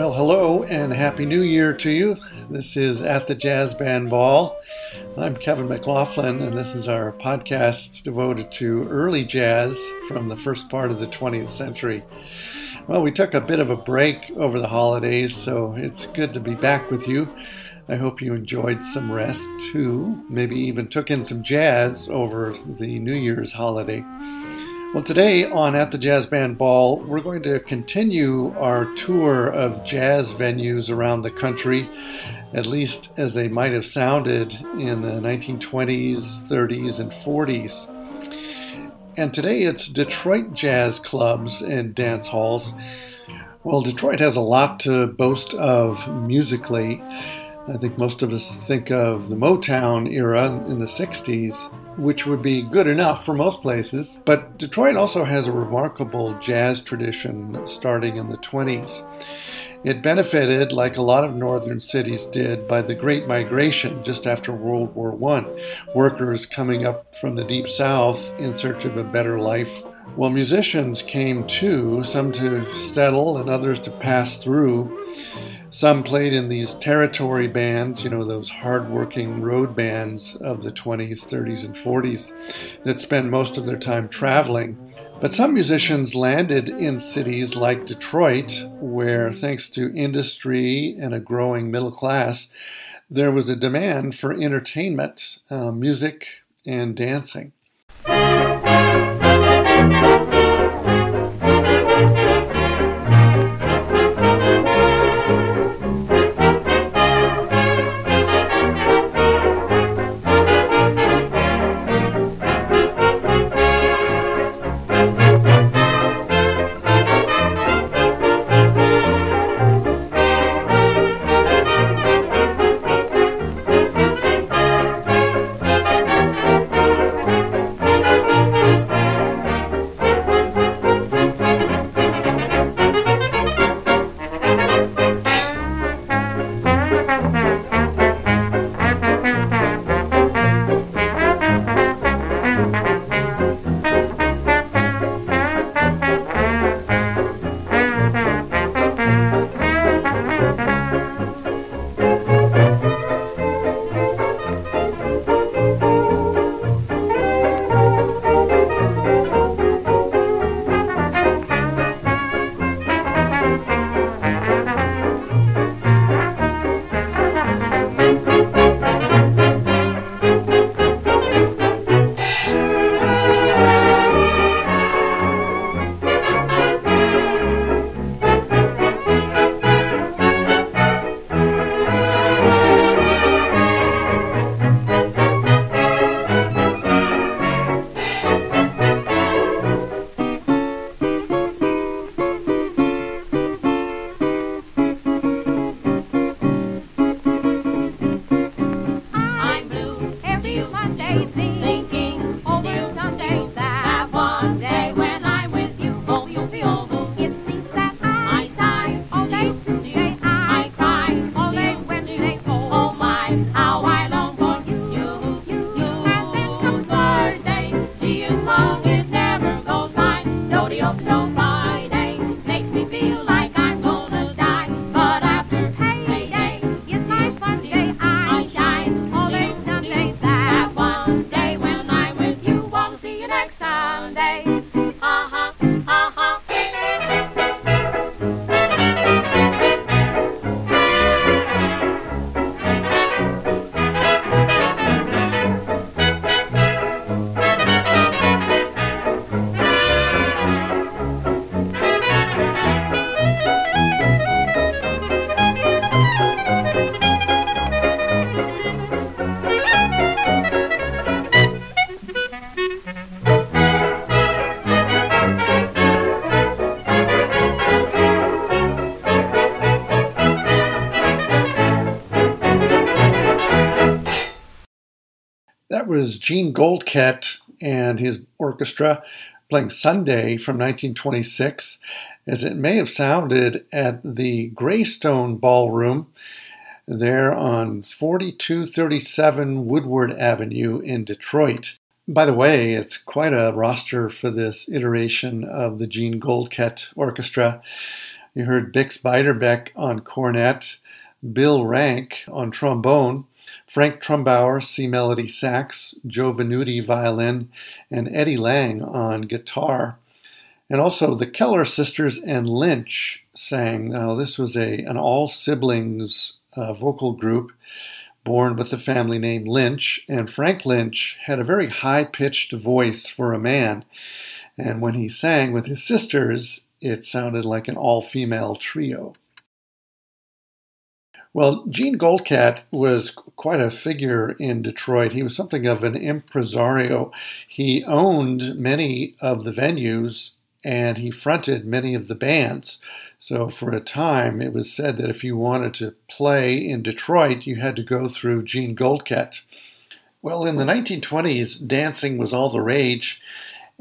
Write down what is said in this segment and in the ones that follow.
Well, hello and Happy New Year to you. This is At the Jazz Band Ball. I'm Kevin McLaughlin, and this is our podcast devoted to early jazz from the first part of the 20th century. Well, we took a bit of a break over the holidays, so it's good to be back with you. I hope you enjoyed some rest too, maybe even took in some jazz over the New Year's holiday. Well, today on At the Jazz Band Ball, we're going to continue our tour of jazz venues around the country, at least as they might have sounded in the 1920s, 30s, and 40s. And today it's Detroit jazz clubs and dance halls. Well, Detroit has a lot to boast of musically. I think most of us think of the Motown era in the 60s, which would be good enough for most places. But Detroit also has a remarkable jazz tradition starting in the 20s. It benefited, like a lot of northern cities did, by the Great Migration just after World War I. Workers coming up from the Deep South in search of a better life. Well, musicians came too, some to settle and others to pass through. Some played in these territory bands, you know, those hard-working road bands of the 20s, 30s, and 40s that spent most of their time traveling. But some musicians landed in cities like Detroit, where, thanks to industry and a growing middle class, there was a demand for entertainment, uh, music, and dancing. Was Jean Goldkette and his orchestra playing Sunday from 1926, as it may have sounded at the Graystone Ballroom there on 4237 Woodward Avenue in Detroit. By the way, it's quite a roster for this iteration of the Jean Goldkette Orchestra. You heard Bix Beiderbecke on cornet, Bill Rank on trombone, Frank Trumbauer, C Melody sax, Joe Venuti violin, and Eddie Lang on guitar. And also the Keller sisters and Lynch sang. Now, this was a an all siblings uh, vocal group born with the family name Lynch, and Frank Lynch had a very high pitched voice for a man. And when he sang with his sisters, it sounded like an all female trio. Well, Jean Goldkette was quite a figure in Detroit. He was something of an impresario. He owned many of the venues and he fronted many of the bands. So, for a time, it was said that if you wanted to play in Detroit, you had to go through Jean Goldkette. Well, in the 1920s, dancing was all the rage,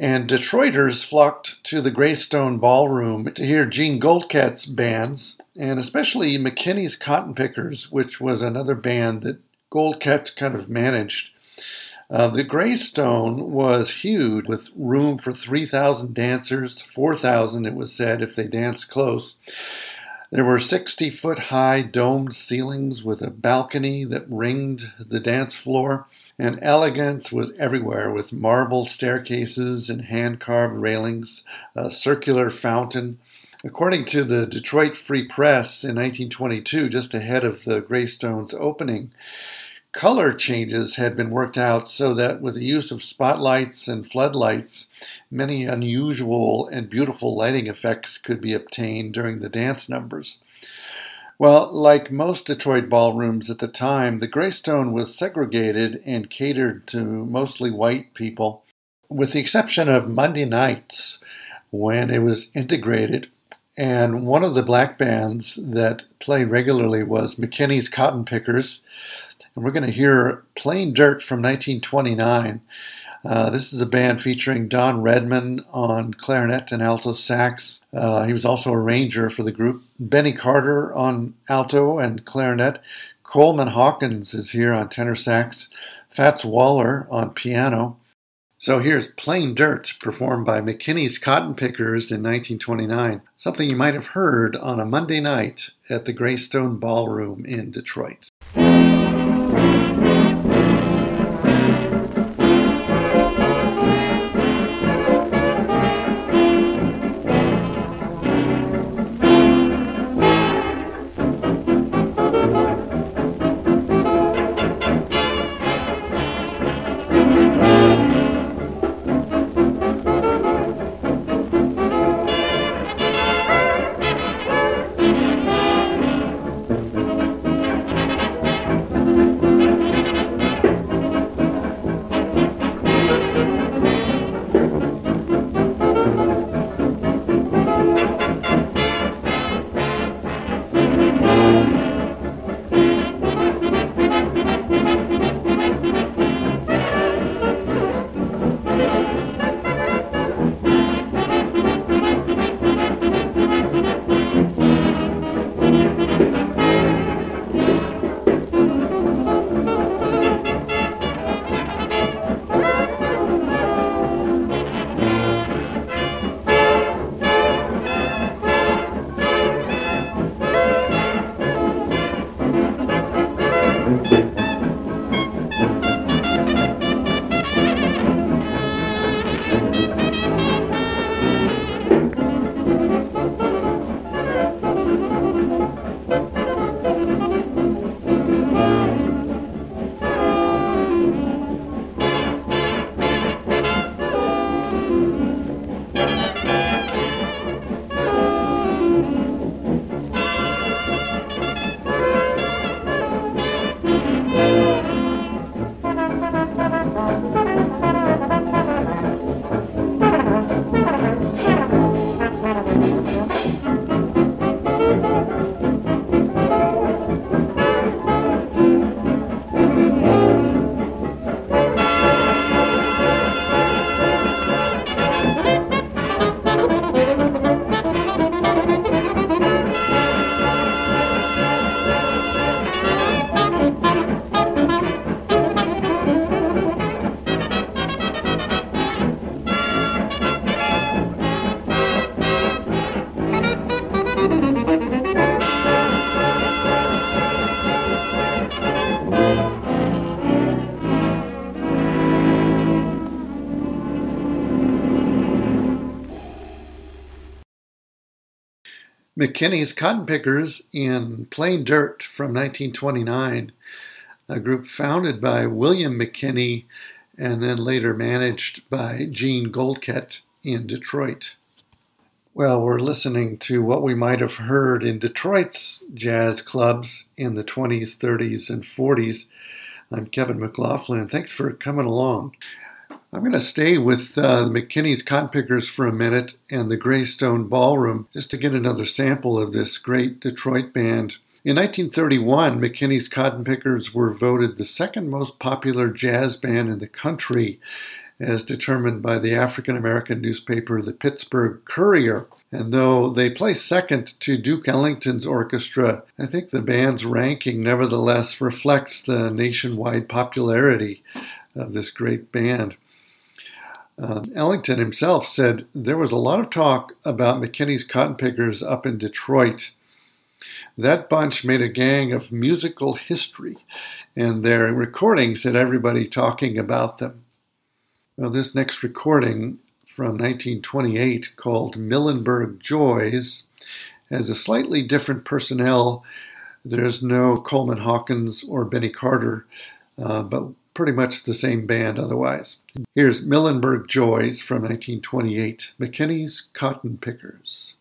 and Detroiters flocked to the Graystone Ballroom to hear Jean Goldkette's bands, and especially McKinney's Cotton Pickers, which was another band that Goldkette kind of managed. Uh, the Graystone was huge, with room for 3,000 dancers, 4,000 it was said if they danced close. There were 60 foot high domed ceilings with a balcony that ringed the dance floor, and elegance was everywhere with marble staircases and hand carved railings, a circular fountain. According to the Detroit Free Press in 1922, just ahead of the Graystone's opening, color changes had been worked out so that with the use of spotlights and floodlights, many unusual and beautiful lighting effects could be obtained during the dance numbers. Well, like most Detroit ballrooms at the time, the Graystone was segregated and catered to mostly white people, with the exception of Monday nights when it was integrated. And one of the black bands that played regularly was McKinney's Cotton Pickers. And we're going to hear Plain Dirt from 1929. Uh, this is a band featuring Don Redman on clarinet and alto sax. Uh, he was also a arranger for the group. Benny Carter on alto and clarinet. Coleman Hawkins is here on tenor sax. Fats Waller on piano. So here's Plain Dirt, performed by McKinney's Cotton Pickers in 1929, something you might have heard on a Monday night at the Graystone Ballroom in Detroit. McKinney's Cotton Pickers in Plain Dirt from 1929, a group founded by William McKinney and then later managed by Jean Goldkette in Detroit. Well, we're listening to what we might have heard in Detroit's jazz clubs in the 20s, 30s, and 40s. I'm Kevin McLaughlin. Thanks for coming along. I'm going to stay with uh, McKinney's Cotton Pickers for a minute and the Graystone Ballroom just to get another sample of this great Detroit band. In 1931, McKinney's Cotton Pickers were voted the second most popular jazz band in the country as determined by the African American newspaper, the Pittsburgh Courier. And though they placed second to Duke Ellington's orchestra, I think the band's ranking nevertheless reflects the nationwide popularity of this great band. Uh, Ellington himself said there was a lot of talk about McKinney's Cotton Pickers up in Detroit. That bunch made a gang of musical history, and their recordings had everybody talking about them. Well, this next recording from 1928 called Milenberg Joys has a slightly different personnel. There's no Coleman Hawkins or Benny Carter, uh, but pretty much the same band otherwise. Here's Milenberg Joys from 1928 McKinney's Cotton Pickers.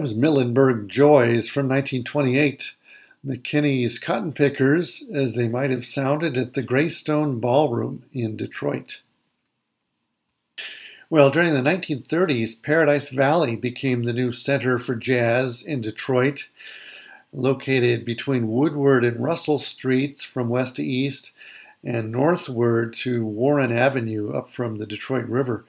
That was Milenberg Joys from 1928. McKinney's Cotton Pickers, as they might have sounded at the Graystone Ballroom in Detroit. Well, during the 1930s, Paradise Valley became the new center for jazz in Detroit. Located between Woodward and Russell Streets from west to east, and northward to Warren Avenue up from the Detroit River.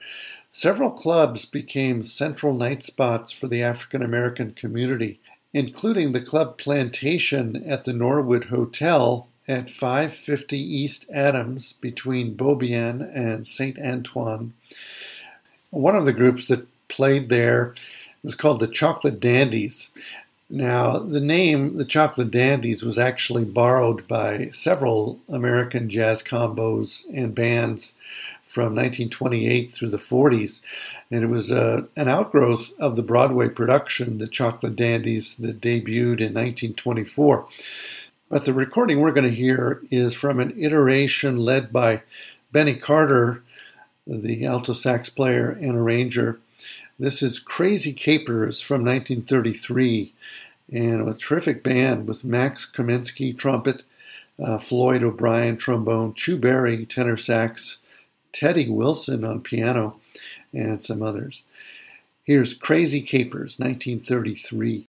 Several clubs became central night spots for the African American community, including the Club Plantation at the Norwood Hotel at 550 East Adams between Beaubien and Saint Antoine. One of the groups that played there was called the Chocolate Dandies. Now, the name, the Chocolate Dandies, was actually borrowed by several American jazz combos and bands from 1928 through the 40s. And it was uh, an outgrowth of the Broadway production, The Chocolate Dandies, that debuted in 1924. But the recording we're going to hear is from an iteration led by Benny Carter, the alto sax player and arranger. This is Crazy Capers from 1933, and a terrific band with Max Kaminsky trumpet, uh, Floyd O'Brien trombone, Chu Berry tenor sax, Teddy Wilson on piano, and some others. Here's Crazy Capers, 1933.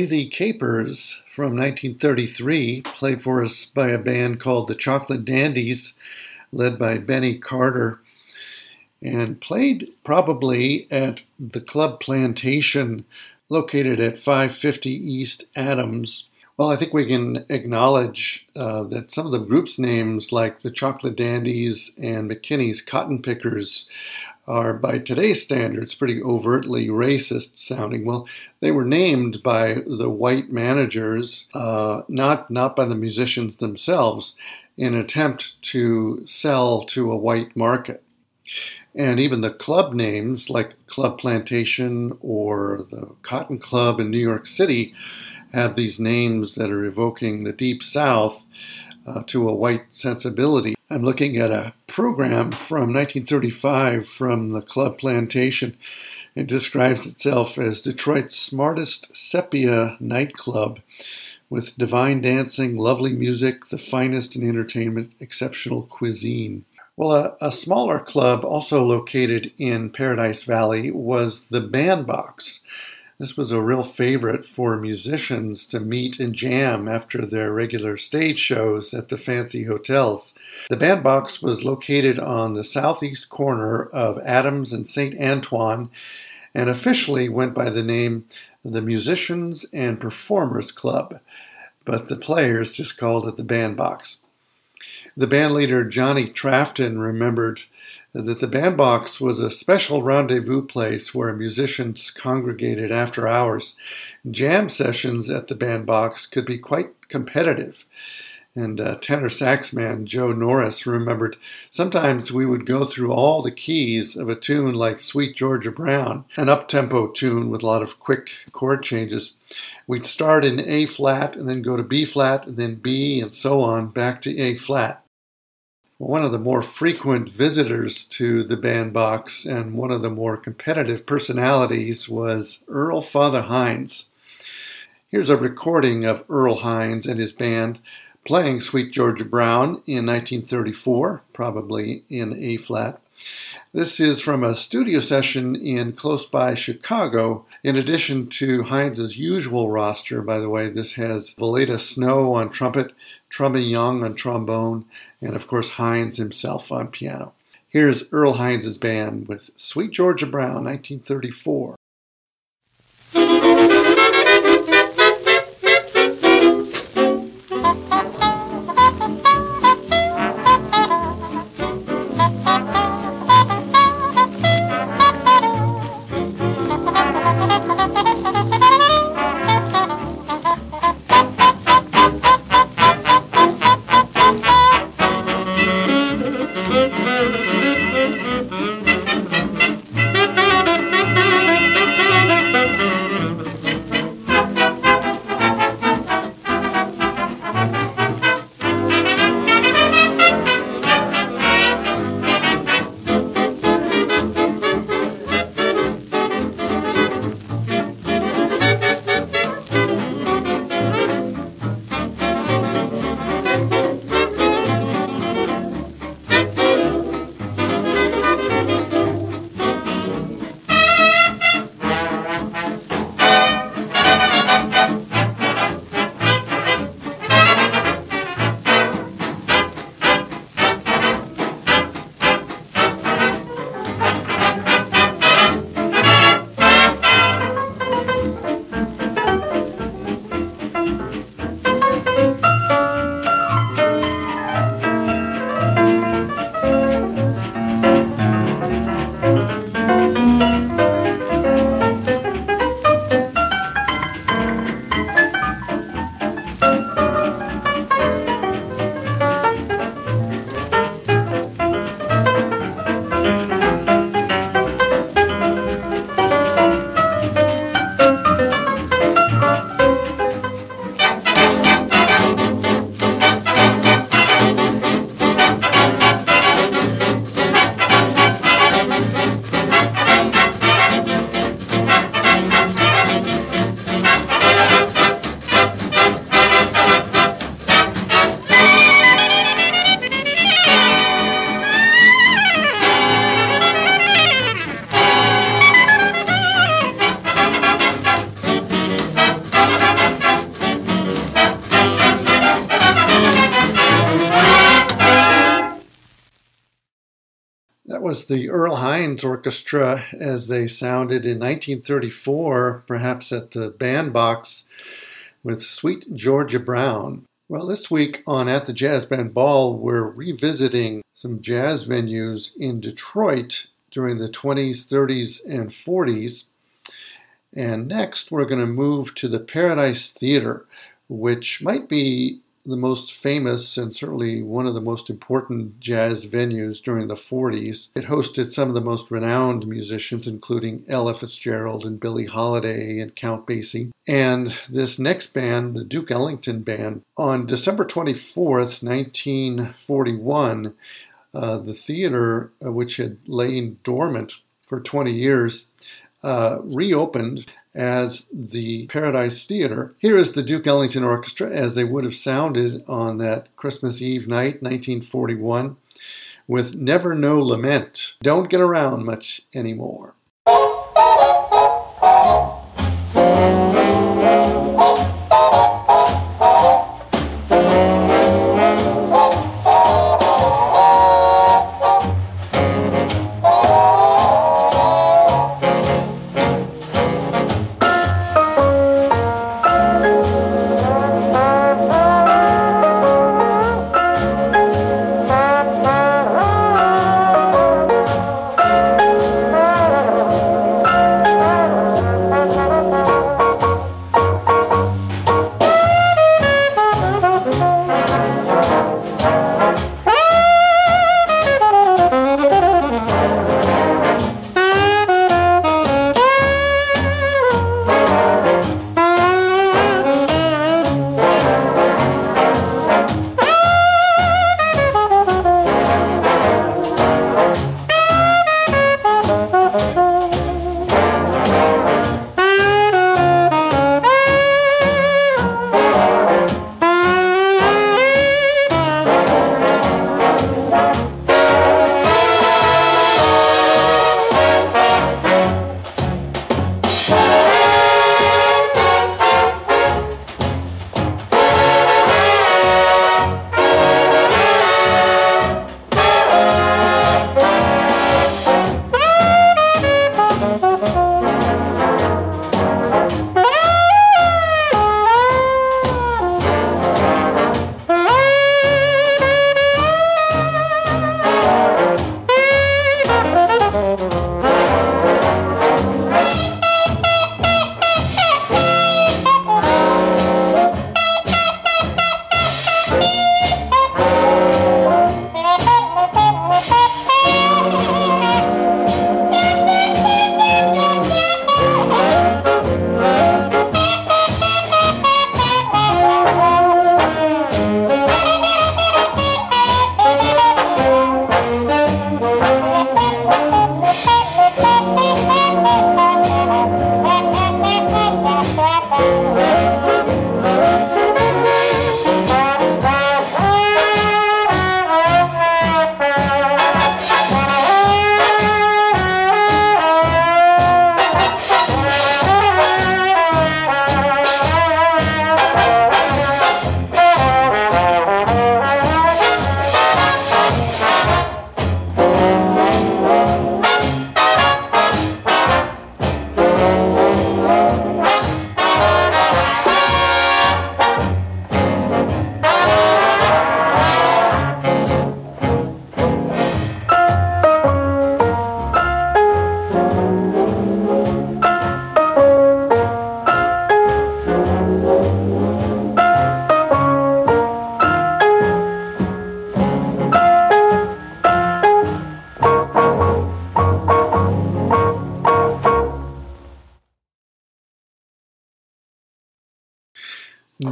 Crazy Capers from 1933, played for us by a band called the Chocolate Dandies, led by Benny Carter, and played probably at the Club Plantation, located at 550 East Adams. Well, I think we can acknowledge uh, that some of the group's names, like the Chocolate Dandies and McKinney's Cotton Pickers, are, by today's standards, pretty overtly racist sounding. Well, they were named by the white managers, uh, not not by the musicians themselves, in attempt to sell to a white market. And even the club names, like Club Plantation or the Cotton Club in New York City, have these names that are evoking the Deep South uh, to a white sensibility. I'm looking at a program from 1935 from the Club Plantation. It describes itself as Detroit's smartest sepia nightclub with divine dancing, lovely music, the finest in entertainment, exceptional cuisine. Well, a, a, smaller club also located in Paradise Valley was the Bandbox. This was a real favorite for musicians to meet and jam after their regular stage shows at the fancy hotels. The Bandbox was located on the southeast corner of Adams and St. Antoine and officially went by the name the Musicians and Performers Club, but the players just called it the Bandbox. The bandleader Johnny Trafton remembered that the bandbox was a special rendezvous place where musicians congregated after hours. Jam sessions at the bandbox could be quite competitive. And uh, tenor sax man Joe Norris remembered sometimes we would go through all the keys of a tune like Sweet Georgia Brown, an up tempo tune with a lot of quick chord changes. We'd start in A flat and then go to B flat and then B and so on back to A flat one of the more frequent visitors to the bandbox and one of the more competitive personalities was Earl Father Hines. Here's a recording of Earl Hines and his band playing Sweet Georgia Brown in 1934, probably in A flat. This is from a studio session in close by Chicago. In addition to Hines's usual roster, by the way, this has Valaida Snow on trumpet, Trummy Young on trombone, and of course Hines himself on piano. Here's Earl Hines's band with Sweet Georgia Brown, 1934. The Earl Hines Orchestra as they sounded in 1934, perhaps at the bandbox with Sweet Georgia Brown. Well, this week on At the Jazz Band Ball, we're revisiting some jazz venues in Detroit during the 20s, 30s, and 40s. And next, we're going to move to the Paradise Theater, which might be the most famous and certainly one of the most important jazz venues during the 40s. It hosted some of the most renowned musicians, including Ella Fitzgerald and Billie Holiday and Count Basie. And this next band, the Duke Ellington Band, on December 24th, 1941, uh, the theater, uh, which had lain dormant for 20 years, uh, reopened as the Paradise Theater. Here is the Duke Ellington Orchestra as they would have sounded on that Christmas Eve night, 1941, with Never No Lament. Don't get around much anymore.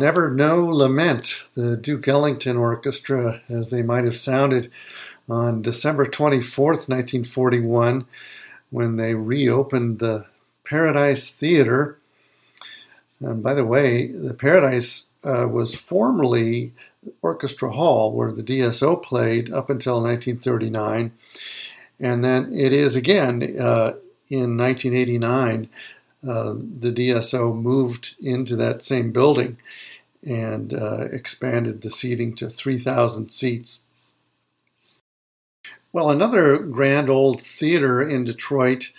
Never No Lament, the Duke Ellington Orchestra, as they might have sounded on December 24th, 1941, when they reopened the Paradise Theater. And by the way, the Paradise uh, was formerly Orchestra Hall, where the DSO played up until 1939. And then it is again uh, in 1989 uh, the DSO moved into that same building and uh, expanded the seating to 3,000 seats. Well, another grand old theater in Detroit,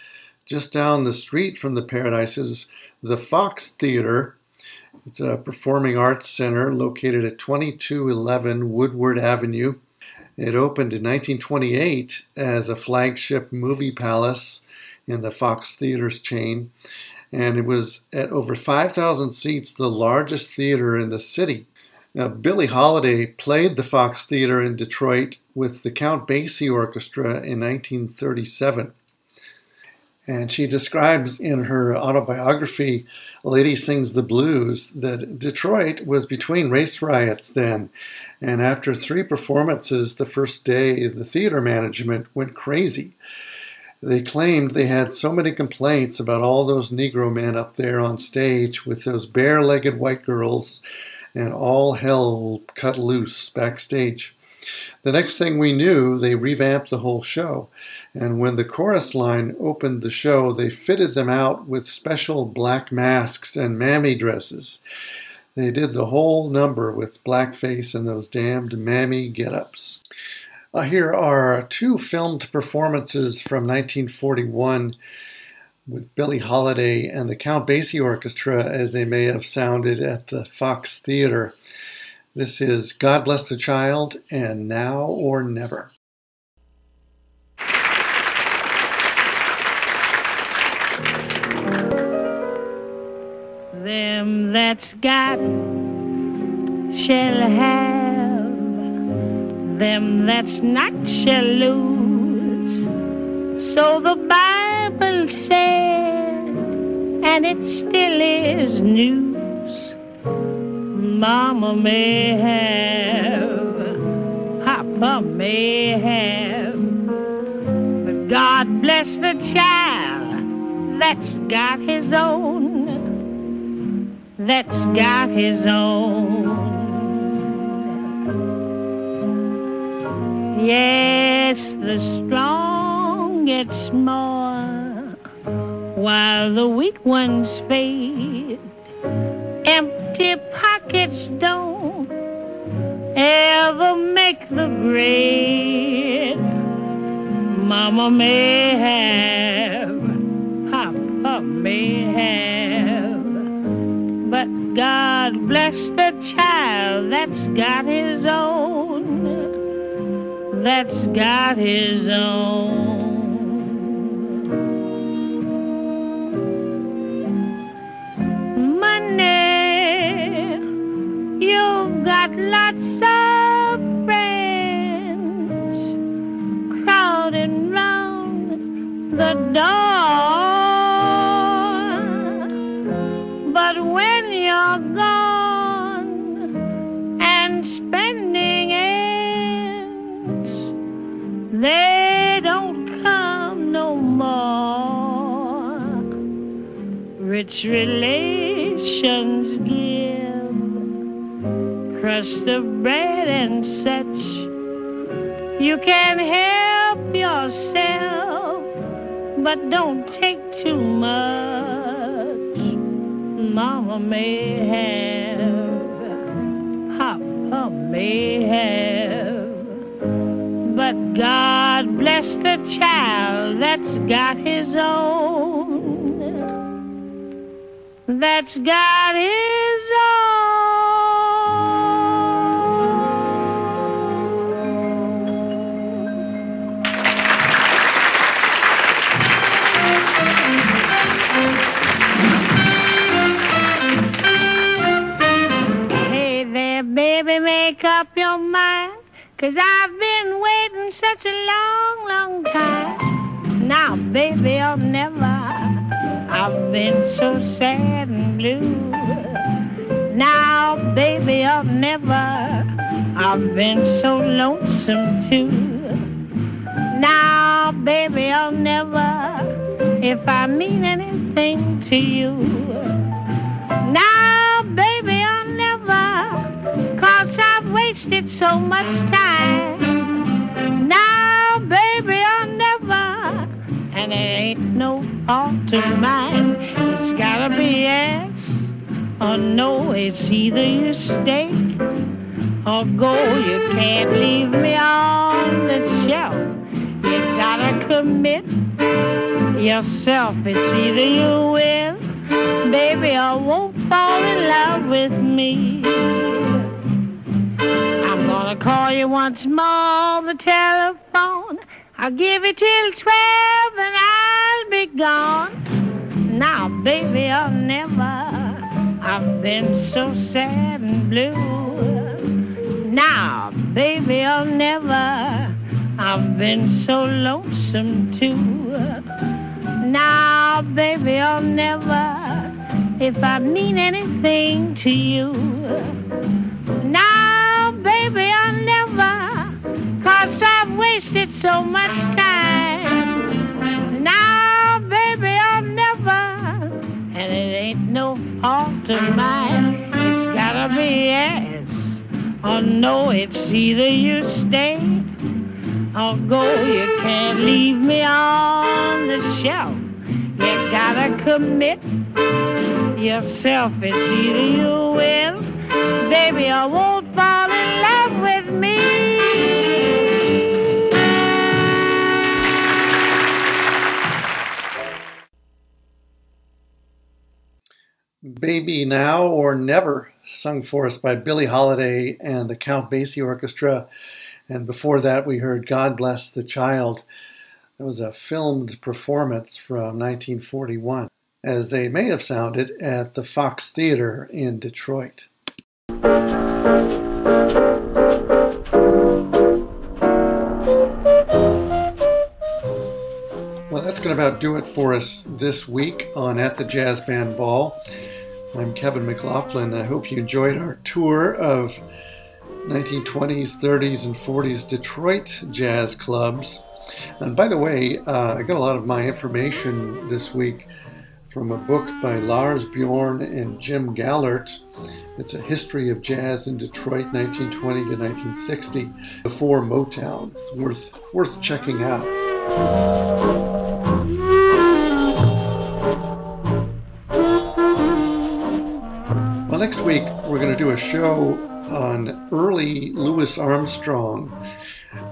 just down the street from the Paradise, is the Fox Theater. It's a performing arts center located at 2211 Woodward Avenue. It opened in 1928 as a flagship movie palace in the Fox Theaters chain, and it was at over 5,000 seats, the largest theater in the city. Now, Billie Holiday played the Fox Theater in Detroit with the Count Basie Orchestra in 1937. And she describes in her autobiography, Lady Sings the Blues, that Detroit was between race riots then. And after three performances the first day, the theater management went crazy. They claimed they had so many complaints about all those Negro men up there on stage with those bare legged white girls, and all hell cut loose backstage. The next thing we knew, they revamped the whole show. And when the chorus line opened the show, they fitted them out with special black masks and mammy dresses. They did the whole number with blackface and those damned mammy get ups. Uh, here are two filmed performances from 1941 with Billie Holiday and the Count Basie Orchestra as they may have sounded at the Fox Theater. This is God Bless the Child and Now or Never. Them that's got shall have them that's not shall lose. So the Bible said, and it still is news. Mama may have, Papa may have, but God bless the child that's got his own, that's got his own. Yes, the strong get small while the weak ones fade. Empty pockets don't ever make the grade. Mama may have, Papa may have, but God bless the child that's got his own that's got his own. Money, you've got lots of friends crowding round the door. Rich relations give crust of bread and such. You can help yourself, but don't take too much. Mama may have, Papa may have but God bless the child that's got his own. That's got his own. Hey there, baby, make up your mind. Cause I've been waiting such a long, long time. Now, baby, or never. I've been so sad and blue. Now, baby, or never. I've been so lonesome too. Now, baby, or never. If I mean anything to you. Now, baby, or never. Cause I've wasted so much time. Now, baby, or never. And it ain't no fault of mine. It's gotta be yes or no. It's either you stay or go. You can't leave me on the shelf. You gotta commit yourself. It's either you will, baby, or won't fall in love with me. I'm gonna gonna call you once more on the telephone. I'll give it till twelve and I'll be gone. Now, baby, I'll never. I've been so sad and blue. Now, baby, I'll never. I've been so lonesome too. Now, baby, I'll never. If I mean anything to you. Now, baby, I'll never. Cause I've wasted so much time. Now, baby, I'll never. And it ain't no fault of mine. It's gotta be yes or no. It's either you stay or go. You can't leave me on the shelf. You gotta commit yourself. It's either you Baby Now or Never, sung for us by Billie Holiday and the Count Basie Orchestra. And before that, we heard God Bless the Child. It was a filmed performance from 1941, as they may have sounded at the Fox Theater in Detroit. Well, that's going to about do it for us this week on At the Jazz Band Ball. I'm Kevin McLaughlin. I hope you enjoyed our tour of 1920s, 30s, and 40s Detroit jazz clubs. And by the way, uh, I got a lot of my information this week from a book by Lars Bjorn and Jim Gallert. It's a history of jazz in Detroit, 1920 to 1960, before Motown. It's worth worth checking out. Well, next week we're going to do a show on early Louis Armstrong,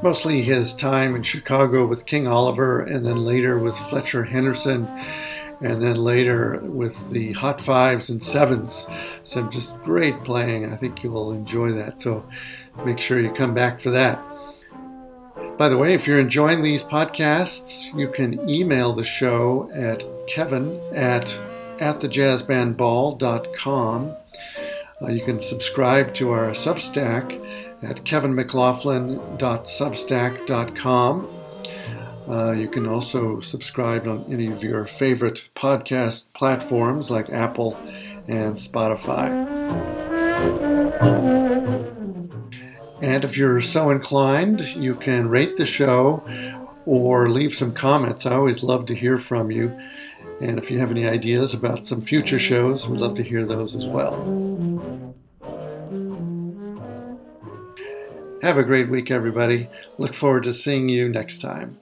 mostly his time in Chicago with King Oliver, and then later with Fletcher Henderson, and then later with the Hot Fives and Sevens. Some just great playing. I think you'll enjoy that. So make sure you come back for that. By the way, if you're enjoying these podcasts, you can email the show at kevin at atthejazzbandball.com. Uh, you can subscribe to our Substack at kevinmclaughlin.substack.com. Uh, you can also subscribe on any of your favorite podcast platforms like Apple and Spotify. And if you're so inclined, you can rate the show or leave some comments. I always love to hear from you. And if you have any ideas about some future shows, we'd love to hear those as well. Have a great week, everybody. Look forward to seeing you next time.